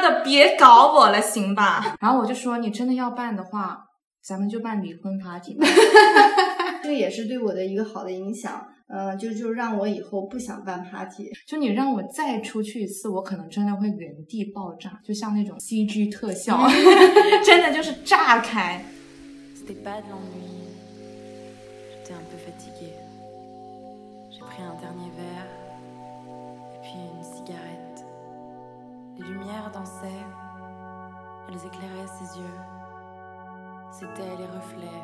妈的，别搞我了，行吧？然后我就说，你真的要办的话，咱们就办离婚 party 吧。这也是对我的一个好的影响，呃，就就让我以后不想办 party。就你让我再出去一次，我可能真的会原地爆炸，就像那种 CG 特效，真的就是炸开。De l'ennui. J'étais un peu fatiguée. J'ai pris un dernier verre Les lumières dansaient. Elles éclairaient ses yeux. C'étaient les reflets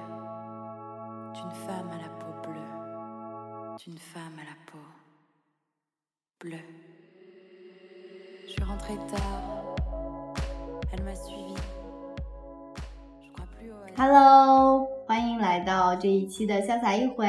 d'une femme à la peau bleue. D'une femme à la peau bleue. Je suis rentrée tard. Elle m'a suivie. Je crois plus au hasard. Hello，欢迎来到这一期的潇洒一回，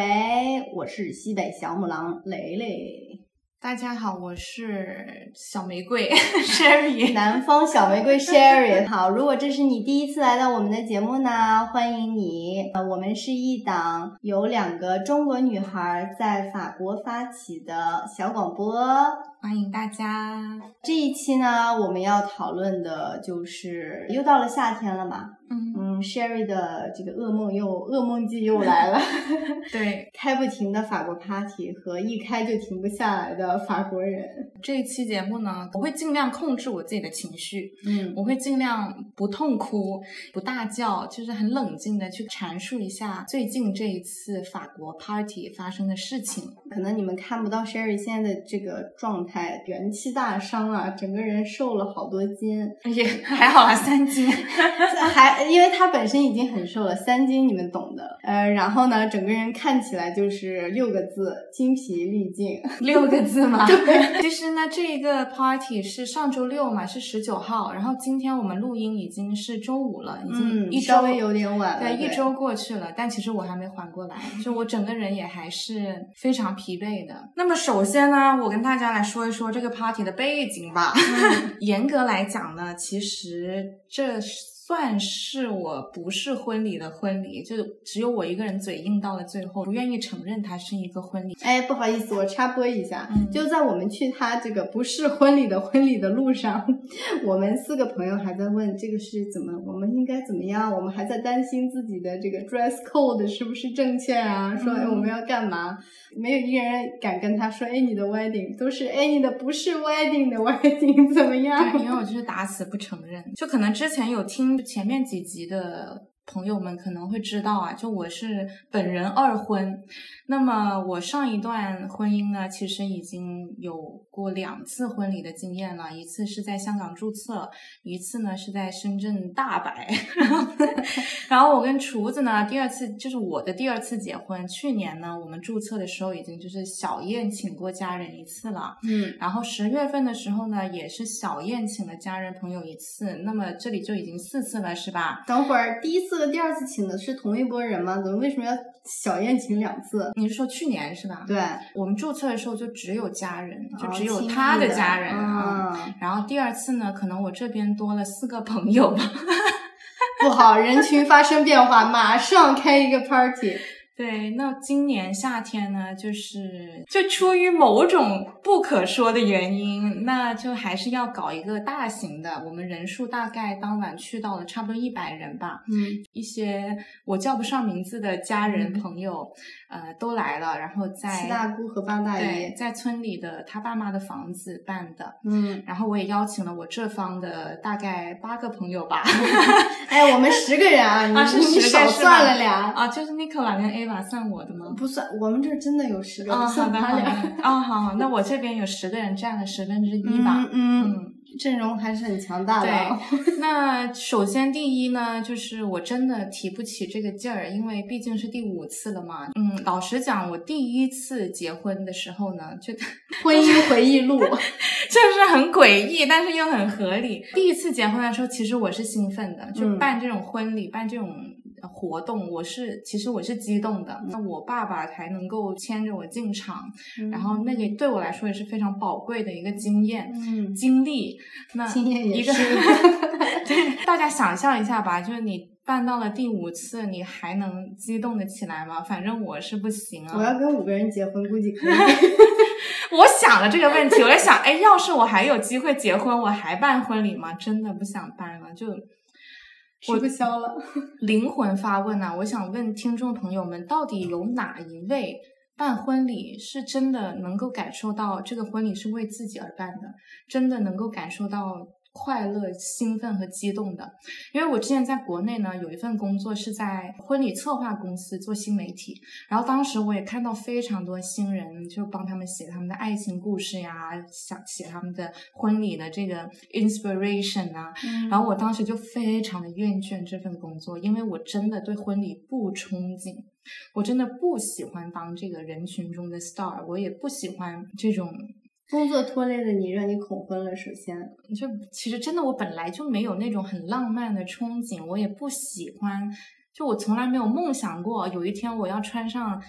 我是西北小母狼蕾蕾。 大家好，我是小玫瑰 Sherry。南方小玫瑰 Sherry，好，如果这是你第一次来到我们的节目呢，欢迎你。呃，我们是一档由两个中国女孩在法国发起的小广播。欢迎大家。这一期呢，我们要讨论的就是又到了夏天了嘛，嗯，嗯，Sherry 的这个噩梦又噩梦季又来了，对，开不停的法国 party 和一开就停不下来的法国人。这一期节目呢，我会尽量控制我自己的情绪，嗯我会尽量不痛哭、不大叫，就是很冷静的去阐述一下最近这一次法国 party 发生的事情。可能你们看不到 Sherry 现在的这个状态，元气大伤啊，整个人瘦了好多斤，也还好啦，三斤。还因为她本身已经很瘦了，三斤你们懂的。呃，然后呢，整个人看起来就是六个字：精疲力尽。六个字嘛。对，其实呢，这一个 party 是上周六嘛，是十九号，然后今天我们录音已经是周五了，已经嗯，一周、稍微有点晚了。对，一周过去了，但其实我还没缓过来，就我整个人也还是非常疲惫的。那么首先呢，我跟大家来说一说这个 party 的背景吧。严格来讲呢，其实这算是我不是婚礼的婚礼，就只有我一个人嘴硬到了最后，不愿意承认它是一个婚礼。哎，不好意思，我插播一下，嗯就在我们去他这个不是婚礼的婚礼的路上，我们四个朋友还在问这个是怎么，我们应该怎么样？我们还在担心自己的这个 dress code 是不是正确啊？说我们要干嘛？没有一个人敢跟他说，哎你的 wedding 都是哎你的不是 wedding 的 wedding 怎么样？对，因为我就是打死不承认。就可能之前有听前面几集的朋友们可能会知道啊，就我是本人二婚。那么我上一段婚姻呢，其实已经有过两次婚礼的经验了，一次是在香港注册，一次呢是在深圳大摆。然后，我跟厨子呢，第二次就是我的第二次结婚。去年呢，我们注册的时候已经就是小宴请过家人一次了。嗯，然后十月份的时候呢，也是小宴请了家人朋友一次，那么这里就已经四次了，是吧？等会儿第一次和第二次请的是同一拨人吗？怎么为什么要小宴请两次？你是说去年是吧？对，我们注册的时候就只有家人，就哦只有他的家人啊。嗯然后第二次呢，可能我这边多了四个朋友吧。不好，人群发生变化，马上开一个 party。对，那今年夏天呢，就是就出于某种不可说的原因，那就还是要搞一个大型的。我们人数大概当晚去到了差不多一百人吧，嗯，一些我叫不上名字的家人嗯朋友，呃，都来了，然后在七大姑和八大对姨。在村里的他爸妈的房子办的。嗯，然后我也邀请了我这方的大概八个朋友吧，哎，我们十个人啊，你啊是你十个少算了俩。啊，就是 Nicola 跟 Ava 算我的吗？不算，我们这儿真的有十个，人，算他俩。，啊、好好，那我这边有十个人占了十分之一吧。嗯嗯，嗯，阵容还是很强大的啊。那首先第一呢，就是我真的提不起这个劲儿，因为毕竟是第五次了嘛。嗯，老实讲，我第一次结婚的时候呢，就 婚姻回忆录，就是很诡异，但是又很合理。第一次结婚的时候，其实我是兴奋的，就嗯办这种婚礼、办这种活动，我是其实我是激动的。那我爸爸才能够牵着我进场，然后那个对我来说也是非常宝贵的一个经验。嗯，经历，那经验也一个是 对，大家想象一下吧，就是你办到了第五次，你还能激动的起来吗？反正我是不行啊。我要跟五个人结婚，估计可以。我想了这个问题，我在想，哎，要是我还有机会结婚，我还办婚礼吗？真的不想办了，就吃不消了。灵魂发问啊！我想问听众朋友们，到底有哪一位办婚礼是真的能够感受到这个婚礼是为自己而办的，真的能够感受到？快乐、兴奋和激动的，因为我之前在国内呢，有一份工作是在婚礼策划公司做新媒体，然后当时我也看到非常多新人，就帮他们写他们的爱情故事呀，想写他们的婚礼的这个 inspiration 啊，然后我当时就非常的厌倦这份工作，因为我真的对婚礼不憧憬，我真的不喜欢当这个人群中的 star，我也不喜欢这种。工作拖累了你，让你恐婚了。首先，就其实真的，我本来就没有那种很浪漫的憧憬，我也不喜欢。就我从来没有梦想过有一天我要穿上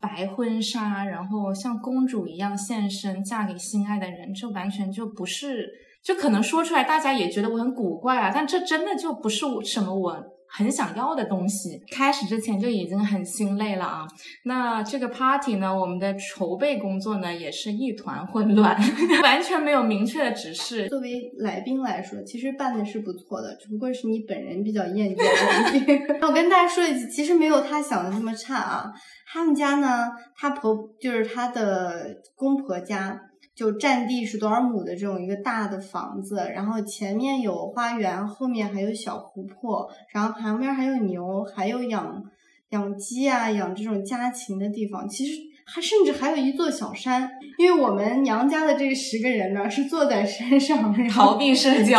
白婚纱，然后像公主一样现身，嫁给心爱的人。这完全就不是，就可能说出来大家也觉得我很古怪啊。但这真的就不是什么我。很想要的东西，开始之前就已经很心累了啊。那这个 party 呢，我们的筹备工作呢也是一团混乱，完全没有明确的指示。作为来宾来说，其实办的是不错的，只不过是你本人比较厌倦而已。我跟大家说一句，其实没有他想的那么差啊。他们家呢，他婆就是他的公婆家。就占地是多少亩的这种一个大的房子，然后前面有花园，后面还有小湖泊，然后旁边还有牛，还有养养鸡啊，养这种家禽的地方。其实还甚至还有一座小山，因为我们娘家的这十个人呢是坐在山上逃避社交。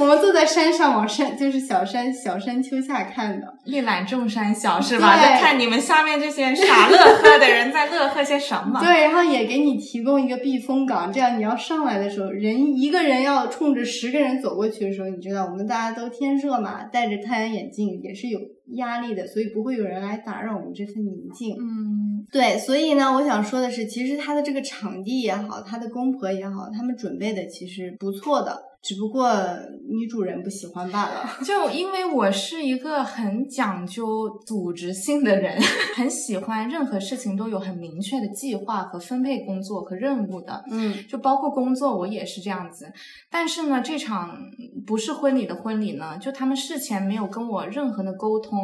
我们坐在山上，往山就是小山小山丘下看的，一览众山小是吧？就看你们下面这些傻乐呵的人在乐呵些什么。对，然后也给你提供一个避风港，这样你要上来的时候，人一个人要冲着十个人走过去的时候，你知道我们大家都天热嘛，戴着太阳眼镜也是有压力的，所以不会有人来打扰我们这份宁静。嗯，对，所以呢，我想说的是，其实他的这个场地也好，他的公婆也好，他们准备的其实不错的。只不过女主人不喜欢罢了。就因为我是一个很讲究组织性的人，很喜欢任何事情都有很明确的计划和分配工作和任务的。嗯，就包括工作，我也是这样子。但是呢，这场不是婚礼的婚礼呢，就他们事前没有跟我任何的沟通。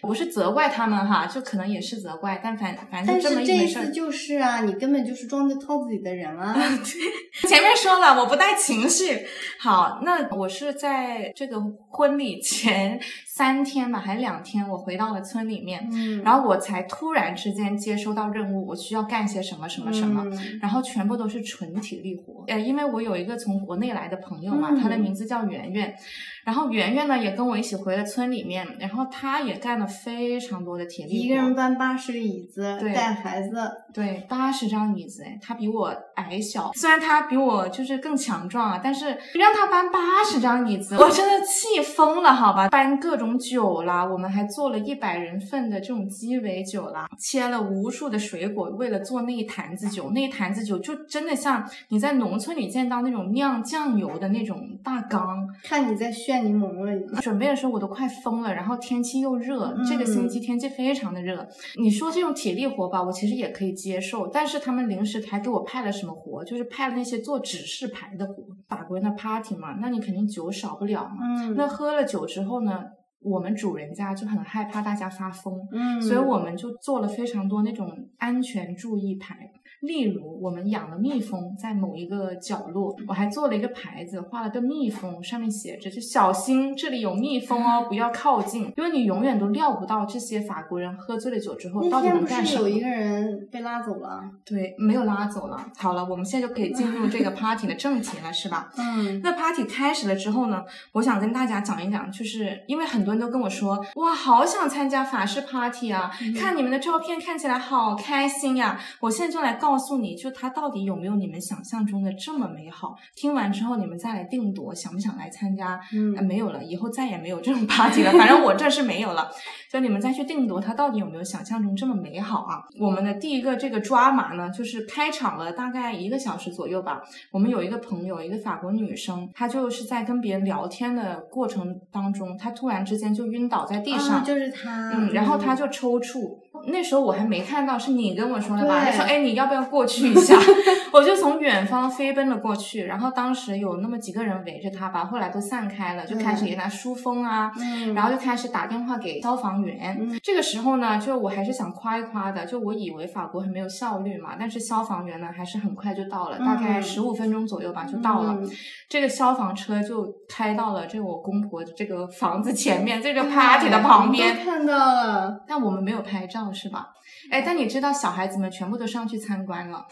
不是责怪他们哈，就可能也是责怪，但反反正这么一回事。这次就是啊，你根本就是装在套子里的人啊。对前面说了，我不带情绪。好，那我是在这个婚礼前三天吧，还是两天，我回到了村里面，嗯，然后我才突然之间接收到任务，我需要干些什么什么什么，然后全部都是纯体力活，呃，因为我有一个从国内来的朋友嘛，他的名字叫圆圆。然后圆圆呢也跟我一起回了村里面，然后他也干了非常多的体力活，一个人搬八十个椅子，带孩子，对，八十张椅子，哎，他比我矮小，虽然他比我就是更强壮啊，但是让他搬八十张椅子，我真的气疯了，好吧，搬各种酒啦，我们还做了一百人份的这种鸡尾酒啦，切了无数的水果，为了做那一坛子酒，那一坛子酒就真的像你在农村里见到那种酿酱油的那种大缸，看你在炫。变柠檬了，准备的时候我都快疯了，然后天气又热，这个星期天气非常的热。你说这种体力活吧，我其实也可以接受，但是他们临时还给我派了什么活，就是派了那些做指示牌的活。法国人的 party 嘛，那你肯定酒少不了嘛。嗯，那喝了酒之后呢，我们主人家就很害怕大家发疯，嗯，所以我们就做了非常多那种安全注意牌。例如，我们养了蜜蜂在某一个角落，我还做了一个牌子，画了个蜜蜂，上面写着就小心这里有蜜蜂哦，不要靠近，因为你永远都料不到这些法国人喝醉了酒之后到底能干什么。有一个人被拉走了，对，没有拉走了。好了，我们现在就可以进入这个 party 的正题了，是吧？嗯。那 party 开始了之后呢，我想跟大家讲一讲，就是因为很多人都跟我说，哇，好想参加法式 party 啊，看你们的照片看起来好开心呀，我现在就来告。告诉你就它到底有没有你们想象中的这么美好？听完之后你们再来定夺，想不想来参加？嗯，没有了，以后再也没有这种 party 了。反正我这是没有了，就你们再去定夺它到底有没有想象中这么美好啊？我们的第一个这个抓马呢，就是开场了大概一个小时左右吧。我们有一个朋友，一个法国女生，她就是在跟别人聊天的过程当中，她突然之间就晕倒在地上，就是她，嗯，然后她就抽搐。那时候我还没看到，是你跟我说的吧？他说哎，你要不要过去一下？我就从远方飞奔了过去，然后当时有那么几个人围着他吧，后来都散开了，就开始给他疏风啊，嗯然后就开始打电话给消防员。这个时候呢，就我还是想夸一夸的，就我以为法国很没有效率嘛，但是消防员呢还是很快就到了，大概嗯十五分钟左右吧就到了。嗯这个消防车就开到了这我公婆这个房子前面，这个 party 的旁边。看到了，但我们没有拍照是吧？哎，但你知道小孩子们全部都上去参观了，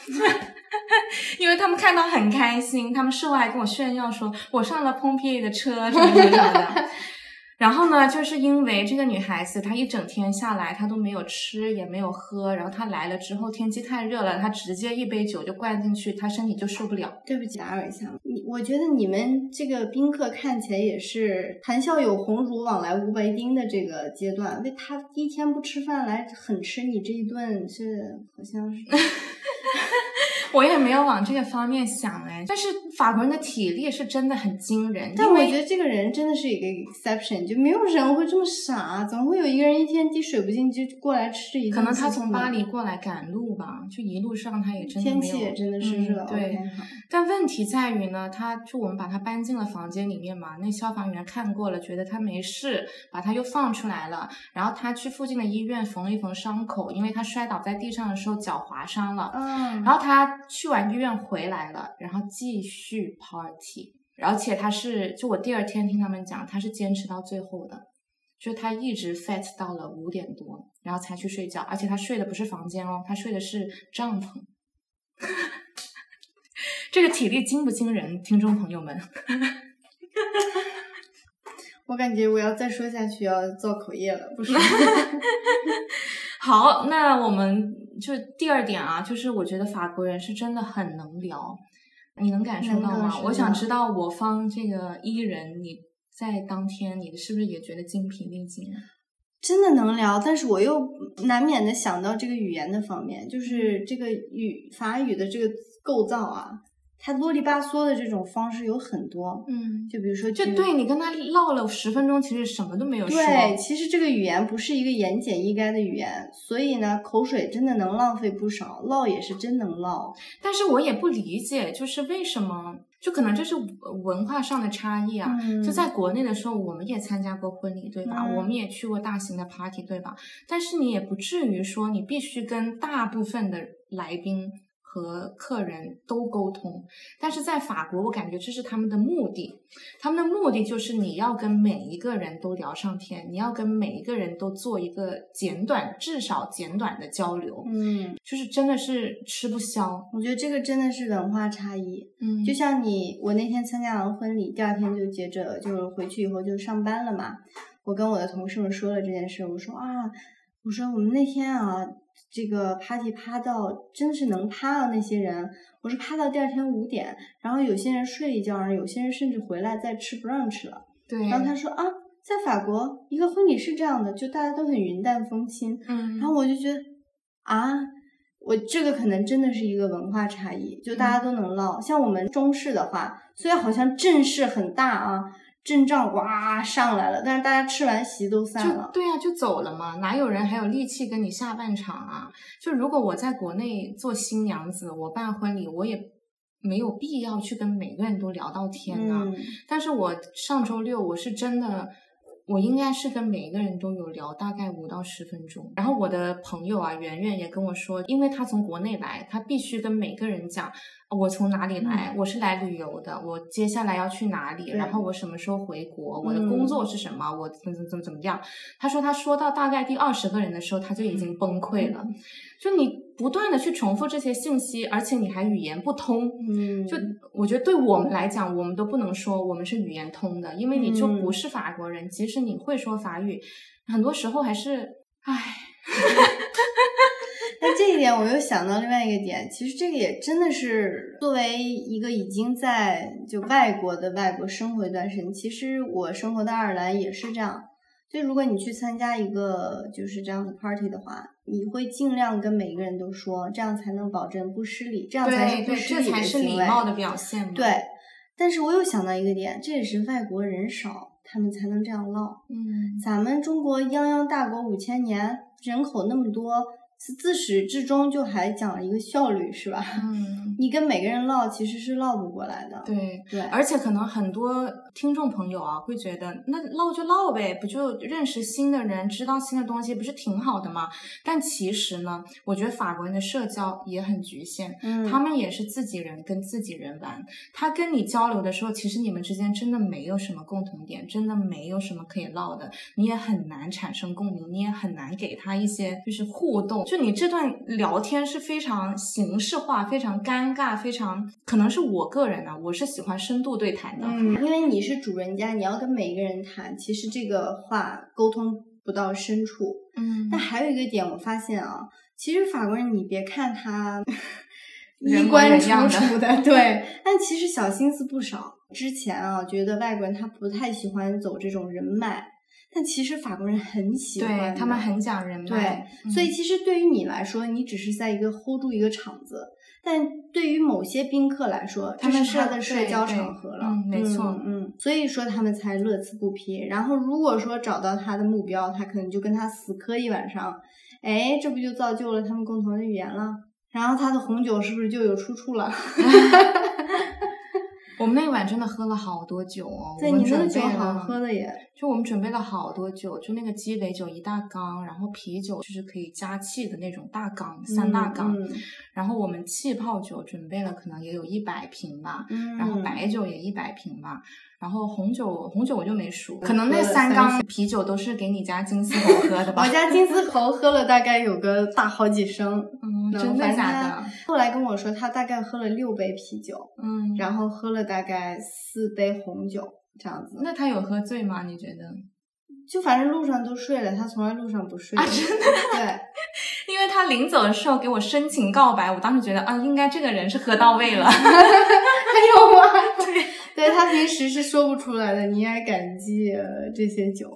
因为他们看到很开心，他们事后还跟我炫耀说，我上了 p o m p i 的车什么什么的。然后呢，就是因为这个女孩子，她一整天下来，她都没有吃也没有喝，然后她来了之后，天气太热了，她直接一杯酒就灌进去，她身体就受不了。对不起，打扰一下，你我觉得你们这个宾客看起来也是谈笑有鸿儒，往来无白丁的这个阶段，为他一天不吃饭来狠吃你这一顿，是好像是。我也没有往这个方面想哎，但是法国人的体力是真的很惊人，但我觉得这个人真的是一个 exception，就没有人会这么傻，总会有一个人一天滴水不进就过来吃一顿。可能他从巴黎过来赶路吧，就一路上他也真的天气也真的是热。嗯对但问题在于呢，他就我们把他搬进了房间里面嘛，那消防员看过了，觉得他没事，把他又放出来了。然后他去附近的医院缝了一缝伤口，因为他摔倒在地上的时候脚划伤了。嗯，然后他去完医院回来了，然后继续 party，而且他是就我第二天听他们讲，他是坚持到最后的，就他一直 fat 到了五点多，然后才去睡觉，而且他睡的不是房间哦，他睡的是帐篷。这个体力惊不惊人，听众朋友们？我感觉我要再说下去要造口业了，不是？好，那我们就第二点啊，就是我觉得法国人是真的很能聊，你能感受到吗？我想知道我方这个伊人，你在当天你是不是也觉得精疲力尽啊？真的能聊，但是我又难免的想到这个语言的方面，就是这个语法语的这个构造啊，它啰里吧嗦的这种方式有很多。嗯，就比如说，就对你跟他唠了十分钟，其实什么都没有说。对，其实这个语言不是一个言简意赅的语言，所以呢，口水真的能浪费不少，唠也是真能唠。但是我也不理解，就是为什么，就可能这是文化上的差异啊。嗯就在国内的时候，我们也参加过婚礼，对吧？嗯我们也去过大型的 party，对吧？但是你也不至于说你必须跟大部分的来宾和客人都沟通。但是在法国，我感觉这是他们的目的，他们的目的就是你要跟每一个人都聊上天，你要跟每一个人都做一个简短，至少简短的交流，嗯，就是真的是吃不消。我觉得这个真的是文化差异。嗯就像你，我那天参加完婚礼，第二天就接着就是回去以后就上班了嘛。我跟我的同事们说了这件事，我说啊，我说我们那天啊，这个 party 趴到真是能趴到那些人，我是趴到第二天五点，然后有些人睡一觉，然后有些人甚至回来再吃 brunch 了。对，然后他说啊，在法国一个婚礼是这样的，就大家都很云淡风轻。嗯，然后我就觉得啊，我这个可能真的是一个文化差异，就大家都能唠。像我们中式的话，虽然好像阵势很大啊，阵仗哇上来了，但是大家吃完席都散了。就对啊，就走了嘛，哪有人还有力气跟你下半场啊？就如果我在国内做新娘子，我办婚礼，我也没有必要去跟每个人都聊到天呐、嗯，但是我上周六我是真的，我应该是跟每一个人都有聊大概五到十分钟。然后我的朋友啊，圆圆也跟我说，因为她从国内来，她必须跟每个人讲。我从哪里来？我是来旅游的。我接下来要去哪里？然后我什么时候回国？我的嗯工作是什么？我怎怎怎怎么样？他说他说到大概第二十个人的时候，他就已经崩溃了。就你不断的去重复这些信息，而且你还语言不通，嗯，就我觉得对我们来讲，我们都不能说我们是语言通的，因为你就嗯不是法国人，即使你会说法语，很多时候还是，唉，但 这一点我又想到另外一个点，其实这个也真的是作为一个已经在就外国的外国生活一段时间，其实我生活在爱尔兰也是这样。就如果你去参加一个就是这样的 party 的话，你会尽量跟每一个人都说，这样才能保证不失礼，这样才是不失礼这才是的行为。礼貌的表现嘛。对，但是我又想到一个点，这也是外国人少，他们才能这样唠。嗯咱们中国泱泱大国五千年，人口那么多，自自始至终就还讲了一个效率，是吧？嗯，你跟每个人唠，其实是唠不过来的。对。对，而且可能很多听众朋友啊，会觉得那唠就唠呗，不就认识新的人，知道新的东西，不是挺好的吗？但其实呢，我觉得法国人的社交也很局限，嗯，他们也是自己人跟自己人玩。他跟你交流的时候，其实你们之间真的没有什么共同点，真的没有什么可以唠的，你也很难产生共鸣，你也很难给他一些就是互动。就你这段聊天是非常形式化、非常尴尬、非常可能是我个人呢、我是喜欢深度对谈的。嗯，因为你是主人家，你要跟每一个人谈，其实这个话沟通不到深处。嗯但还有一个点，我发现啊，其实法国人，你别看他 衣冠楚楚的，对，但其实小心思不少。之前啊，觉得外国人他不太喜欢走这种人脉，但其实法国人很喜欢，对他们很讲人脉，对，所以嗯其实对于你来说，你只是在一个 hold 住一个场子，但对于某些宾客来说，他们这是他的社交场合了。嗯没错嗯，嗯所以说他们才乐此不疲。然后如果说找到他的目标，他可能就跟他死磕一晚上，哎，这不就造就了他们共同的语言了？然后他的红酒是不是就有出处了？我们那晚真的喝了好多酒哦，对，你那个酒好喝的耶。就我们准备了好多酒，就那个鸡尾酒一大缸，然后啤酒就是可以加气的那种大缸，三大缸，嗯然后我们气泡酒准备了可能也有一百瓶吧，嗯，然后白酒也一百瓶吧，然后红酒红酒我就没数，可能那三缸啤酒都是给你家金丝猴喝的吧 我？家金丝猴喝了大概有个大好几升。嗯，能真的假的？后来跟我说，他大概喝了六杯啤酒，嗯，然后喝了大概四杯红酒，这样子。那他有喝醉吗？你觉得？就反正路上都睡了，他从来路上不睡。啊真的？对，因为他临走的时候给我深情告白，我当时觉得啊，应该这个人是喝到位了。还有吗？对，对他平时是说不出来的，你也感激呃这些酒，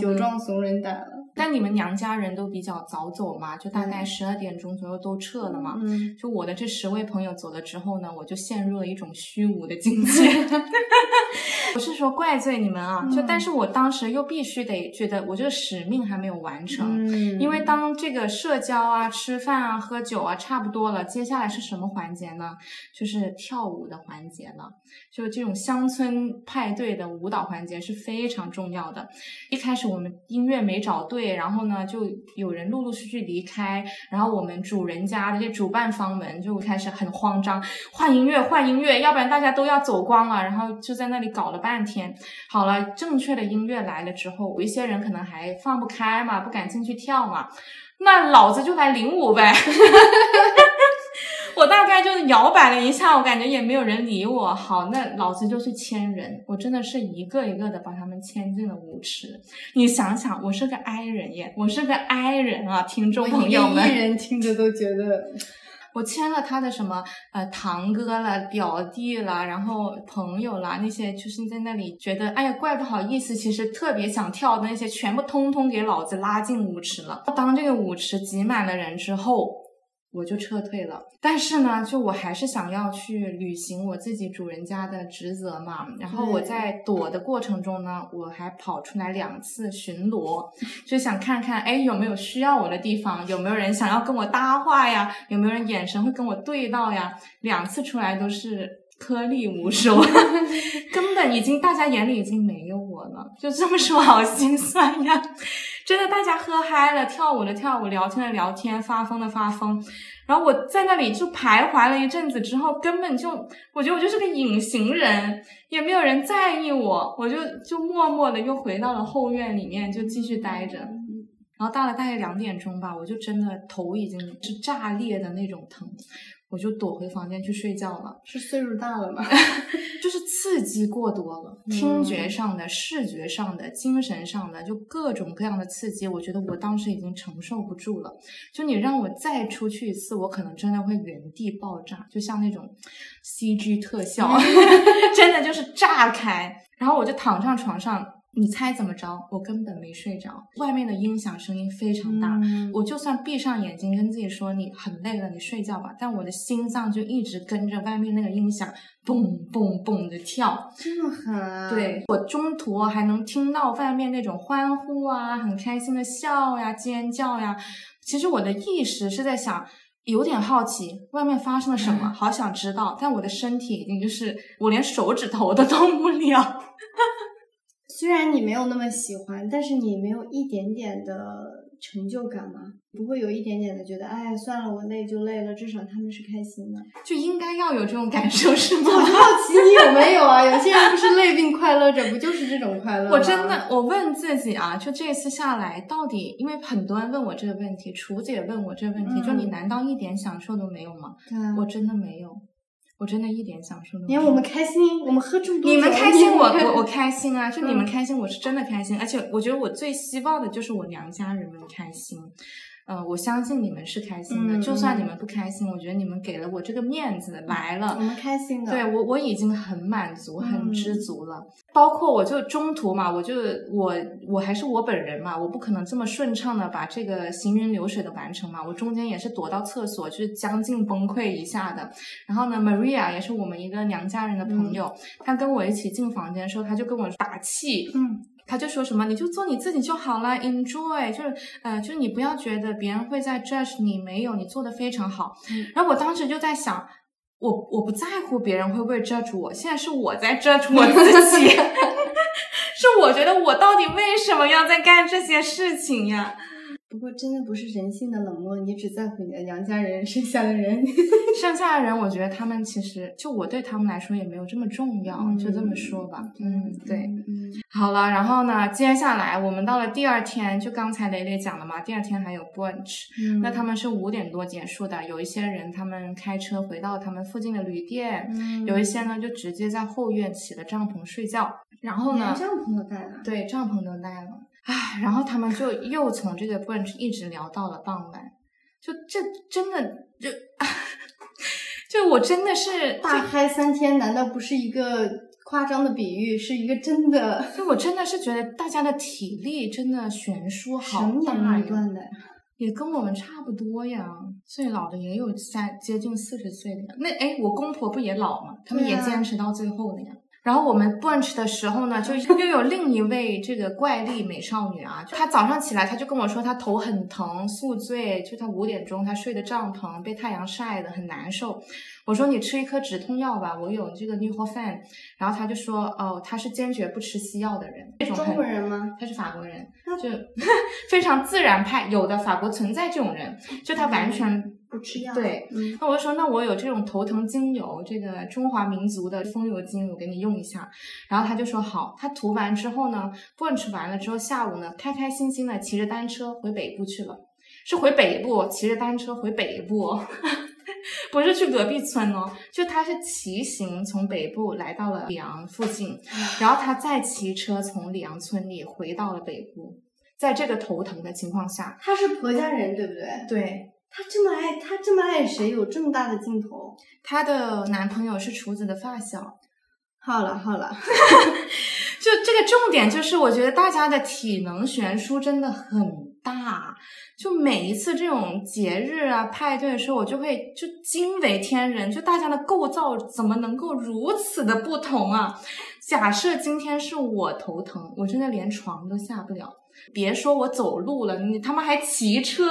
酒壮怂人胆了。但你们娘家人都比较早走嘛，就大概嗯十二点钟左右都撤了嘛。嗯，就我的这十位朋友走了之后呢，我就陷入了一种虚无的境界。不是说怪罪你们啊，就嗯但是我当时又必须得觉得我这个使命还没有完成。嗯因为当这个社交啊、吃饭啊、喝酒啊差不多了，接下来是什么环节呢？就是跳舞的环节了。就这种乡村派对的舞蹈环节是非常重要的。一开始我们音乐没找对，然后呢，就有人陆陆续续离开，然后我们主人家的这主办方们就开始很慌张，换音乐，换音乐，要不然大家都要走光了。然后就在那里搞了半天。好了，正确的音乐来了之后，有一些人可能还放不开嘛，不敢进去跳嘛，那老子就来领舞呗。我大概就摇摆了一下，我感觉也没有人理我。好，那老子就去牵人，我真的是一个一个的把他们牵进了舞池。你想想，我是个 I 人耶，我是个 I 人啊，听众朋友们。一人听着都觉得，我签了他的什么呃堂哥了、表弟了，然后朋友啦，那些就是在那里觉得哎呀怪不好意思，其实特别想跳的那些，全部通通给老子拉进舞池了。当这个舞池挤满了人之后。我就撤退了，但是呢，就我还是想要去履行我自己主人家的职责嘛。然后我在躲的过程中呢，我还跑出来两次巡逻，就想看看，哎，有没有需要我的地方，有没有人想要跟我搭话呀，有没有人眼神会跟我对到呀？两次出来都是颗粒无收，根本已经大家眼里已经没有我了，就这么说，好心酸呀！真的，大家喝嗨了，跳舞的跳舞，聊天的聊天，发疯的发疯。然后我在那里就徘徊了一阵子之后，根本就我觉得我就是个隐形人，也没有人在意我，我就就默默的又回到了后院里面，就继续待着。然后到了大概两点钟吧，我就真的头已经是炸裂的那种疼，我就躲回房间去睡觉了。是岁数大了吗？就是刺激过多了，嗯听觉上的、视觉上的、精神上的，就各种各样的刺激，我觉得我当时已经承受不住了。就你让我再出去一次，我可能真的会原地爆炸，就像那种 CG 特效，真的就是炸开。然后我就躺上床上，你猜怎么着？我根本没睡着，外面的音响声音非常大，嗯我就算闭上眼睛跟自己说你很累了，你睡觉吧，但我的心脏就一直跟着外面那个音响蹦蹦蹦的跳。这么狠啊！对我中途还能听到外面那种欢呼啊，很开心的笑呀、尖叫呀。其实我的意识是在想，有点好奇外面发生了什么，好想知道，但我的身体已经就是我连手指头都动不了。虽然你没有那么喜欢，但是你没有一点点的成就感吗？不会有一点点的觉得，哎，算了，我累就累了，至少他们是开心的。就应该要有这种感受，是吗？我好奇你有没有啊？有些人不是累并快乐着，不就是这种快乐吗？我真的，我问自己啊，就这次下来，到底因为很多人问我这个问题，楚姐问我这个问题，就嗯你难道一点享受都没有吗？对啊，我真的没有，我真的一点享受都没有。你看我们开心，我们喝这么多，你们开心，我我我开心啊！就你们嗯开心，我是真的开心，而且我觉得我最希望的就是我娘家人们开心。呃，我相信你们是开心的，嗯就算你嗯们不开心，我觉得你们给了我这个面子来了我，们开心的。对我我已经很满足、很嗯知足了。包括我就中途嘛，我就我我还是我本人嘛，我不可能这么顺畅的把这个行云流水的完成嘛。我中间也是躲到厕所，就是将近崩溃一下的。然后呢，Maria 也是我们一个娘家人的朋友，她跟我一起进房间的时候，她就跟我打气，嗯，他就说什么，你就做你自己就好了，enjoy，就是呃，就是你不要觉得别人会在 judge 你，没有，你做的非常好。嗯然后我当时就在想，我我不在乎别人会不会 judge 我，现在是我在 judge 我自己 是我觉得我到底为什么要在干这些事情呀？不过真的不是人性的冷漠，你只在乎你的娘家人，剩下的人，剩下的人，我觉得他们其实就我对他们来说也没有这么重要，就这么说吧。嗯，对。嗯，好了，然后呢，接下来我们到了第二天，就刚才蕾蕾讲了嘛，第二天还有 brunch，、嗯。那他们是五点多结束的，有一些人他们开车回到他们附近的旅店，嗯有一些呢就直接在后院起了帐篷睡觉，然后呢，帐篷都带了，对，帐篷都带了，唉，然后他们就又从这个 brunch 一直聊到了傍晚，就这真的就，就我真的是大嗨三天，难道不是一个夸张的比喻，是一个真的就我真的是觉得大家的体力真的悬殊好大呀，段的？也跟我们差不多呀，最老的也有三接近四十岁的呀。那哎，我公婆不也老吗？他们也坚持到最后的呀。然后我们 brunch 的时候呢，就又有另一位这个怪力美少女啊，她早上起来，她就跟我说她头很疼，宿醉，就她五点钟她睡的帐篷，被太阳晒的很难受。我说你吃一颗止痛药吧，我有这个 Nurofen。然后他就说哦，他是坚决不吃西药的人，这种中国人吗？他是法国人那，就 非常自然派。有的法国存在这种人，就他完全不吃药。对。嗯，那我就说，那我有这种头疼精油，这个中华民族的风油精，我给你用一下。然后他就说好。他涂完之后呢，brunch 完了之后，下午呢，开开心心的骑着单车回北部去了。是回北部，骑着单车回北部哦，不是去隔壁村哦，就他是骑行从北部来到了里昂附近，然后他再骑车从里昂村里回到了北部，在这个头疼的情况下，他是婆家人，对不对？对他这么爱，他这么爱谁？有这么大的劲头？她的男朋友是厨子的发小，好了好了，就这个重点就是，我觉得大家的体能悬殊真的很大。就每一次这种节日啊、派对的时候，我就会就惊为天人，就大家的构造怎么能够如此的不同啊？假设今天是我头疼，我真的连床都下不了，别说我走路了，你他妈还骑车。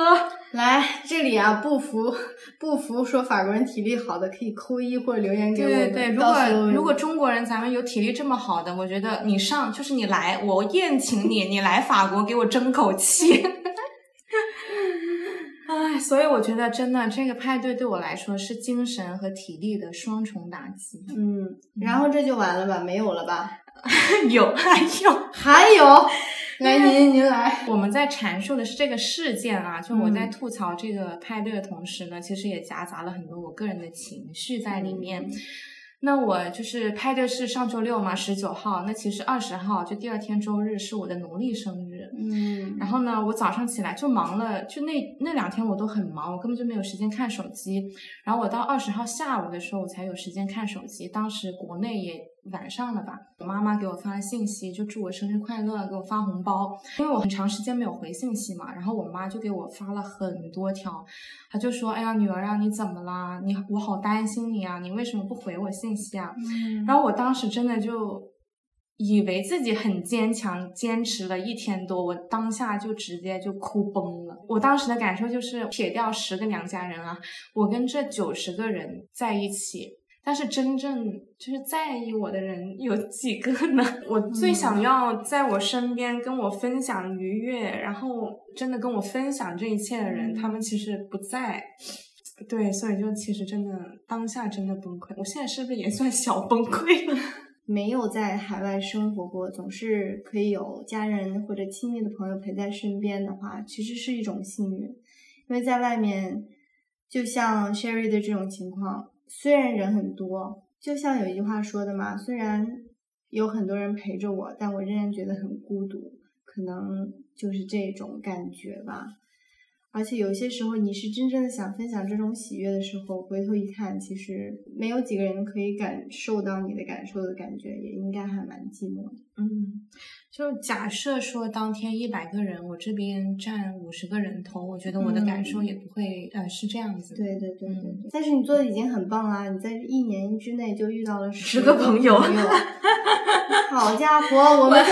来这里啊，不服不服说法国人体力好的可以扣一或者留言给我们。对对，如果如果中国人咱们有体力这么好的，我觉得你上就是你来，我宴请你，你来法国给我争口气。唉，所以我觉得真的这个派对对我来说是精神和体力的双重打击。嗯，然后这就完了吧？没有了吧？有 还有，还有，来您您来。我们在阐述的是这个事件啊，就我在嗯吐槽这个派对的同时呢，其实也夹杂了很多我个人的情绪在里面。那我就是派对是上周六嘛，十九号。那其实二十号就第二天周日是我的农历生日。嗯然后呢，我早上起来就忙了，就那那两天我都很忙，我根本就没有时间看手机。然后我到二十号下午的时候，我才有时间看手机。当时国内也晚上了吧，我妈妈给我发了信息，就祝我生日快乐，给我发红包。因为我很长时间没有回信息嘛，然后我妈就给我发了很多条，她就说：“哎呀，女儿啊，你怎么啦？你我好担心你啊，你为什么不回我信息啊？”嗯然后我当时真的就以为自己很坚强，坚持了一天多，我当下就直接就哭崩了。我当时的感受就是，撇掉十个娘家人啊，我跟这九十个人在一起。但是真正就是在意我的人有几个呢？我最想要在我身边跟我分享愉悦，然后真的跟我分享这一切的人，他们其实不在。对，所以就其实真的当下真的崩溃。我现在是不是也算小崩溃了？没有在海外生活过，总是可以有家人或者亲密的朋友陪在身边的话，其实是一种幸运。因为在外面，就像 Sherry 的这种情况，虽然人很多，就像有一句话说的嘛，虽然有很多人陪着我，但我仍然觉得很孤独，可能就是这种感觉吧。而且有些时候，你是真正的想分享这种喜悦的时候，回头一看，其实没有几个人可以感受到你的感受的感觉，也应该还蛮寂寞的。嗯，就假设说当天一百个人，我这边占五十个人头，我觉得我的感受也不会、呃是这样子。对对对对。但是你做的已经很棒啦！你在一年之内就遇到了十个个朋友 好家伙，我们的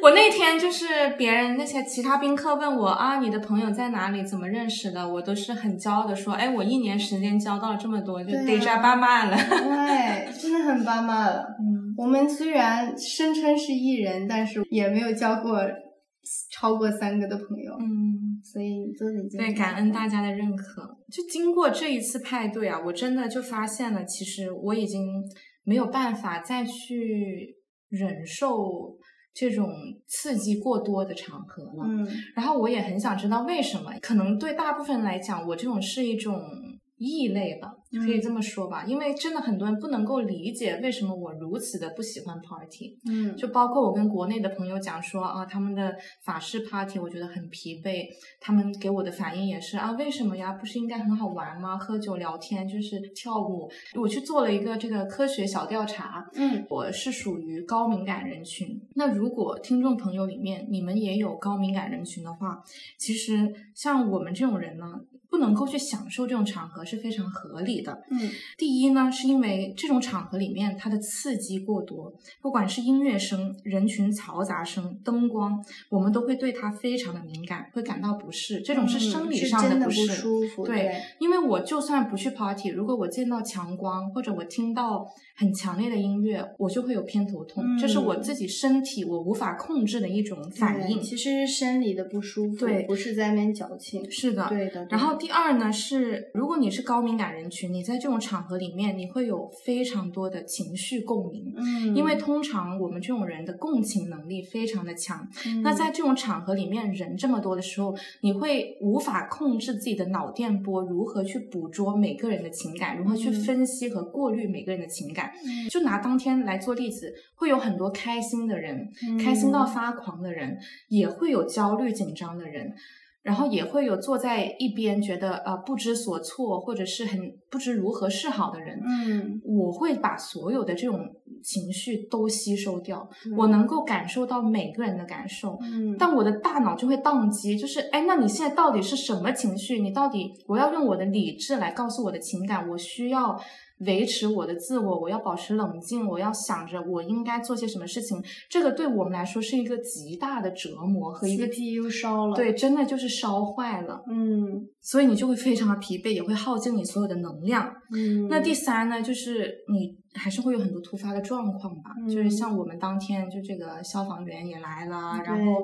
我那天就是别人那些其他宾客问我啊，你的朋友在哪里？怎么认识的？我都是很骄傲的说，哎，我一年时间交到了这么多，就得扎巴曼了。对，真的很巴马了。嗯，我们虽然声称是艺人，但是也没有交过超过三个的朋友，嗯，所以你做的已经对，感恩大家的认可。就经过这一次派对啊，我真的就发现了，其实我已经没有办法再去忍受这种刺激过多的场合了。嗯然后我也很想知道为什么，可能对大部分人来讲，我这种是一种异类吧，可以这么说吧。因为真的很多人不能够理解为什么我如此的不喜欢 party。嗯，就包括我跟国内的朋友讲说啊，他们的法式 party 我觉得很疲惫，他们给我的反应也是啊，为什么呀？不是应该很好玩吗？喝酒聊天就是跳舞。我去做了一个这个科学小调查，嗯我是属于高敏感人群。那如果听众朋友里面你们也有高敏感人群的话，其实像我们这种人呢，不能够去享受这种场合是非常合理的。嗯第一呢，是因为这种场合里面它的刺激过多，不管是音乐声、人群嘈杂声、灯光，我们都会对它非常的敏感，会感到不适。这种是生理上的不。舒服，对对，因为我就算不去 party，如果我见到强光或者我听到很强烈的音乐，我就会有偏头痛，这是我嗯自己身体我无法控制的一种反应。其实是生理的不舒服，对不是在那边矫情，是的，对的。对然后的第二呢是，如果你是高敏感人群，你在这种场合里面，你会有非常多的情绪共鸣。嗯，因为通常我们这种人的共情能力非常的强，嗯那在这种场合里面人这么多的时候，你会无法控制自己的脑电波如何去捕捉每个人的情感，如何去嗯分析和过滤每个人的情感。嗯就拿当天来做例子，会有很多开心的人，开心到嗯发狂的人，也会有焦虑紧张的人。然后也会有坐在一边觉得呃不知所措，或者是很不知如何是好的人。嗯我会把所有的这种情绪都吸收掉，嗯我能够感受到每个人的感受，嗯，但我的大脑就会宕机，就是哎，那你现在到底是什么情绪？你到底我要用我的理智来告诉我的情感，我需要维持我的自我，我要保持冷静，我要想着我应该做些什么事情。这个对我们来说是一个极大的折磨和一个 CPU 烧了，，对，真的就是烧坏了，嗯所以你就会非常的疲惫，也会耗尽你所有的能量。嗯，那第三呢，就是你还是会有很多突发的状况吧，就是嗯像我们当天就这个消防员也来了，然后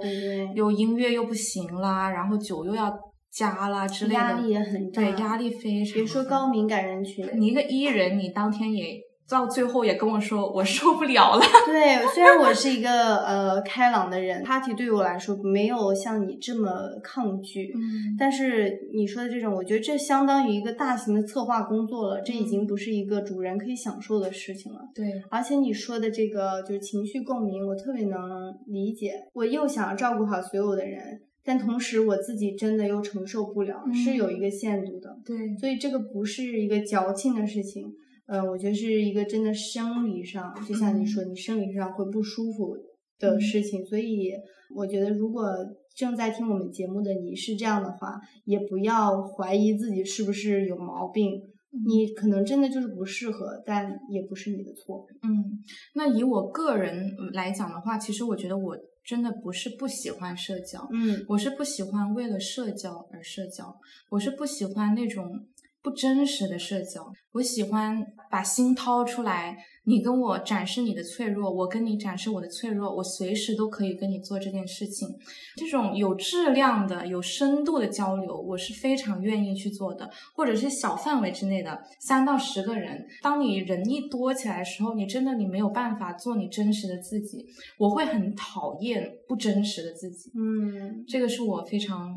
又音乐又不行啦，然后酒又要加啦之类的，压力也很大，对，压力非常。别说高，敏感人群，你一个 E 人，你当天也到最后也跟我说我受不了了。对，虽然我是一个呃开朗的人，party 对于我来说没有像你这么抗拒，嗯，但是你说的这种，我觉得这相当于一个大型的策划工作了，这已经不是一个主人可以享受的事情了。对，而且你说的这个就是情绪共鸣，我特别能理解。我又想要照顾好所有的人，但同时我自己真的又承受不了，嗯是有一个限度的。对，所以这个不是一个矫情的事情。呃，我觉得是一个真的生理上，就像你说，你生理上会不舒服的事情。所以我觉得，如果正在听我们节目的你是这样的话，也不要怀疑自己是不是有毛病。你可能真的就是不适合，但也不是你的错。嗯，那以我个人来讲的话，其实我觉得我真的不是不喜欢社交，嗯。我是不喜欢为了社交而社交，我是不喜欢那种不真实的社交。我喜欢把心掏出来，你跟我展示你的脆弱，我跟你展示我的脆弱，我随时都可以跟你做这件事情。这种有质量的、有深度的交流，我是非常愿意去做的，或者是小范围之内的三到十个人。当你人一多起来的时候，你真的你没有办法做你真实的自己，我会很讨厌不真实的自己。嗯这个是我非常，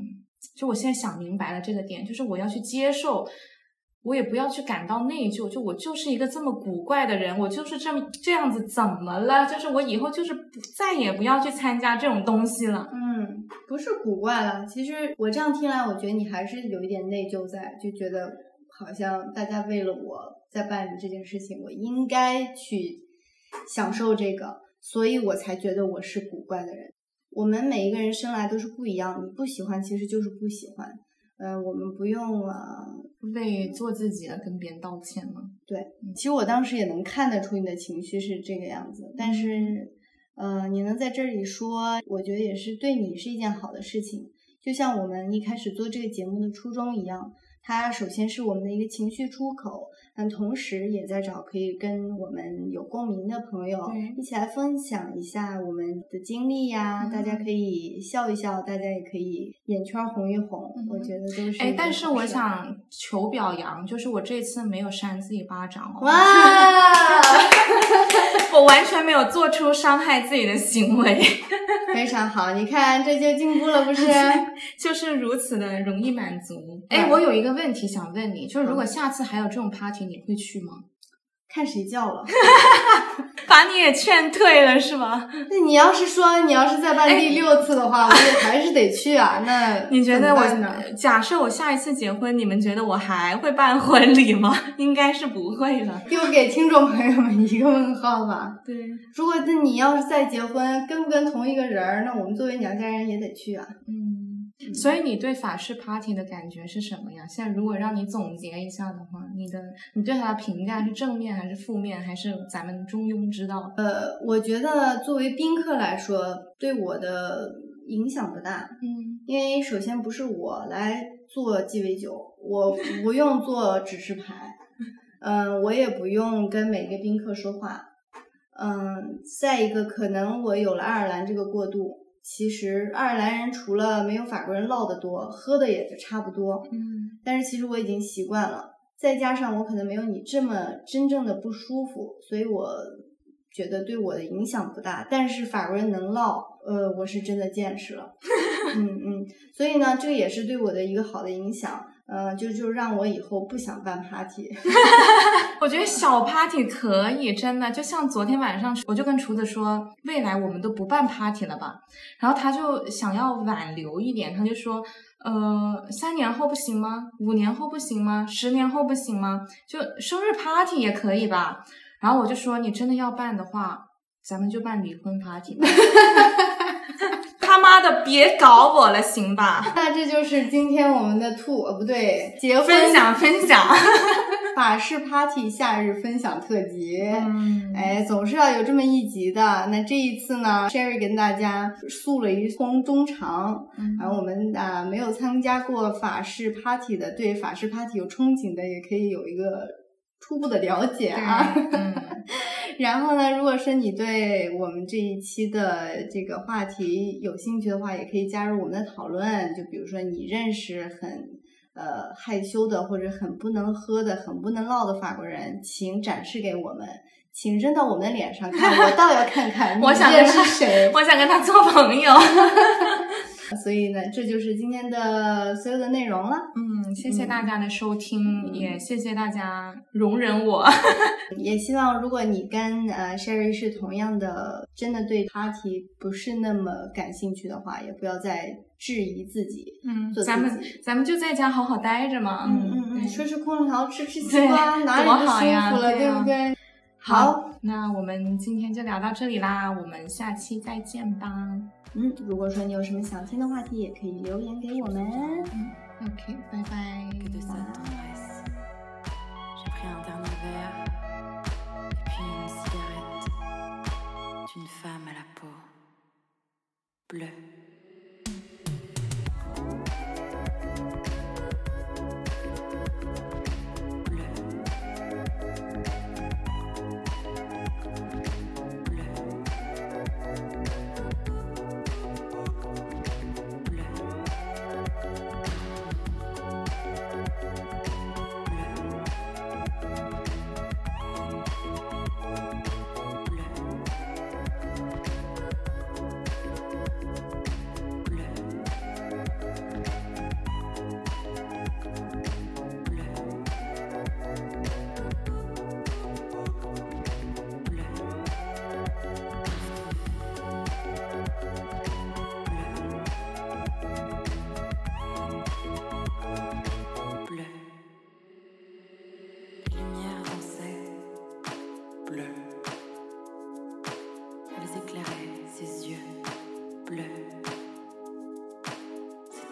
就我现在想明白了这个点，就是我要去接受，我也不要去感到内疚，就我就是一个这么古怪的人，我就是这么这样子，怎么了？就是我以后就是再也不要去参加这种东西了。嗯，不是古怪了。其实我这样听来，我觉得你还是有一点内疚在，就觉得好像大家为了我在办理这件事情，我应该去享受这个，所以我才觉得我是古怪的人。我们每一个人生来都是不一样，你不喜欢其实就是不喜欢。嗯、我们不用啊、为做自己而跟别人道歉吗？其实我当时也能看得出你的情绪是这个样子，但是，呃，你能在这里说，我觉得也是对你是一件好的事情。就像我们一开始做这个节目的初衷一样，它首先是我们的一个情绪出口，但同时也在找可以跟我们有共鸣的朋友一起来分享一下我们的经历呀、嗯大家可以笑一笑，大家也可以眼圈红一红，嗯我觉得都是一哎，但是我想求表扬，就是我这次没有扇自己巴掌哦，哇。我完全没有做出伤害自己的行为，非常好，你看这就进步了，不是？就是如此的容易满足。对哎，我有一个问题想问你，就是如果嗯下次还有这种 party，你会去吗？看谁叫了。把你也劝退了是吗？那你要是说你要是再办第六次的话，我也还是得去啊。那你觉得？我假设我下一次结婚，你们觉得我还会办婚礼吗？应该是不会了。又给听众朋友们一个问号吧。对，如果那你要是再结婚，跟不跟同一个人儿，那我们作为娘家人也得去啊。嗯。所以你对法式 party 的感觉是什么呀？现在如果让你总结一下的话，你的你对它的评价是正面还是负面，还是咱们中庸之道？呃，我觉得作为宾客来说，对我的影响不大，嗯因为首先不是我来做鸡尾酒，我不用做指示牌，嗯，我也不用跟每个宾客说话，嗯，再一个，可能我有了爱尔兰这个过渡，其实爱尔兰人除了没有法国人唠得多，喝的也就差不多，嗯。但是其实我已经习惯了，再加上我可能没有你这么真正的不舒服，所以我觉得对我的影响不大。但是法国人能唠，呃，我是真的见识了，嗯嗯，所以呢，这也是对我的一个好的影响，呃，就就让我以后不想办 party。我觉得小 party 可以，真的，就像昨天晚上，我就跟厨子说，未来我们都不办 party 了吧？然后他就想要挽留一点，他就说，呃，三年后不行吗？五年后不行吗？十年后不行吗？就生日 party 也可以吧？然后我就说，你真的要办的话，咱们就办离婚 party 吧。他妈的，别搞我了，行吧？那这就是今天我们的兔，呃，不对，结婚分享分享。法式 party 夏日分享特辑。嗯，哎，总是要有这么一集的。那这一次呢，Sherry 跟大家诉了一通衷肠，嗯然后我们啊没有参加过法式 party 的，对法式 party 有憧憬的，也可以有一个初步的了解啊。然后呢，如果说你对我们这一期的这个话题有兴趣的话，也可以加入我们的讨论。就比如说你认识很呃害羞的，或者很不能喝的、很不能唠的法国人，请展示给我们，请扔到我们的脸上看，我倒要看看你 我想认跟他识谁。我想跟他做朋友。所以呢，这就是今天的所有的内容了。嗯，谢谢大家的收听，也谢谢大家容忍我。也希望如果你跟呃 Sherry 是同样的，真的对 party 不是那么感兴趣的话，也不要再质疑自己。嗯做，咱们咱们就在家好好待着嘛。嗯嗯嗯，对吹吹空调，吃吃西瓜，哪里多不舒好呀服了，对啊不对？好，那我们今天就聊到这里啦，我们下期再见吧。嗯，如果说你有什么想听的话题，也可以留言给我们。OK，拜拜。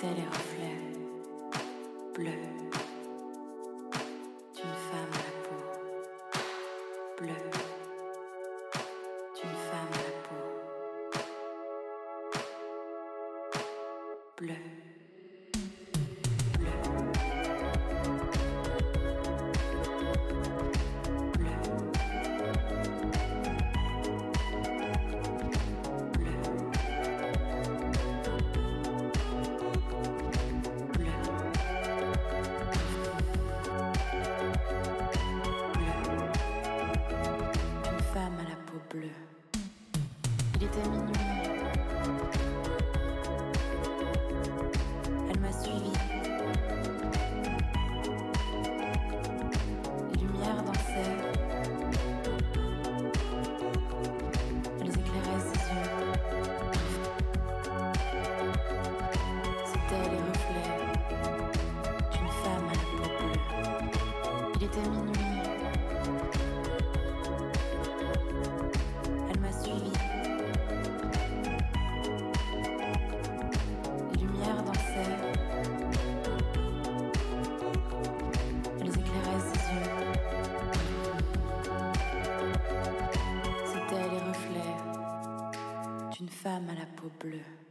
Stereo. D'une femme à la peau bleue.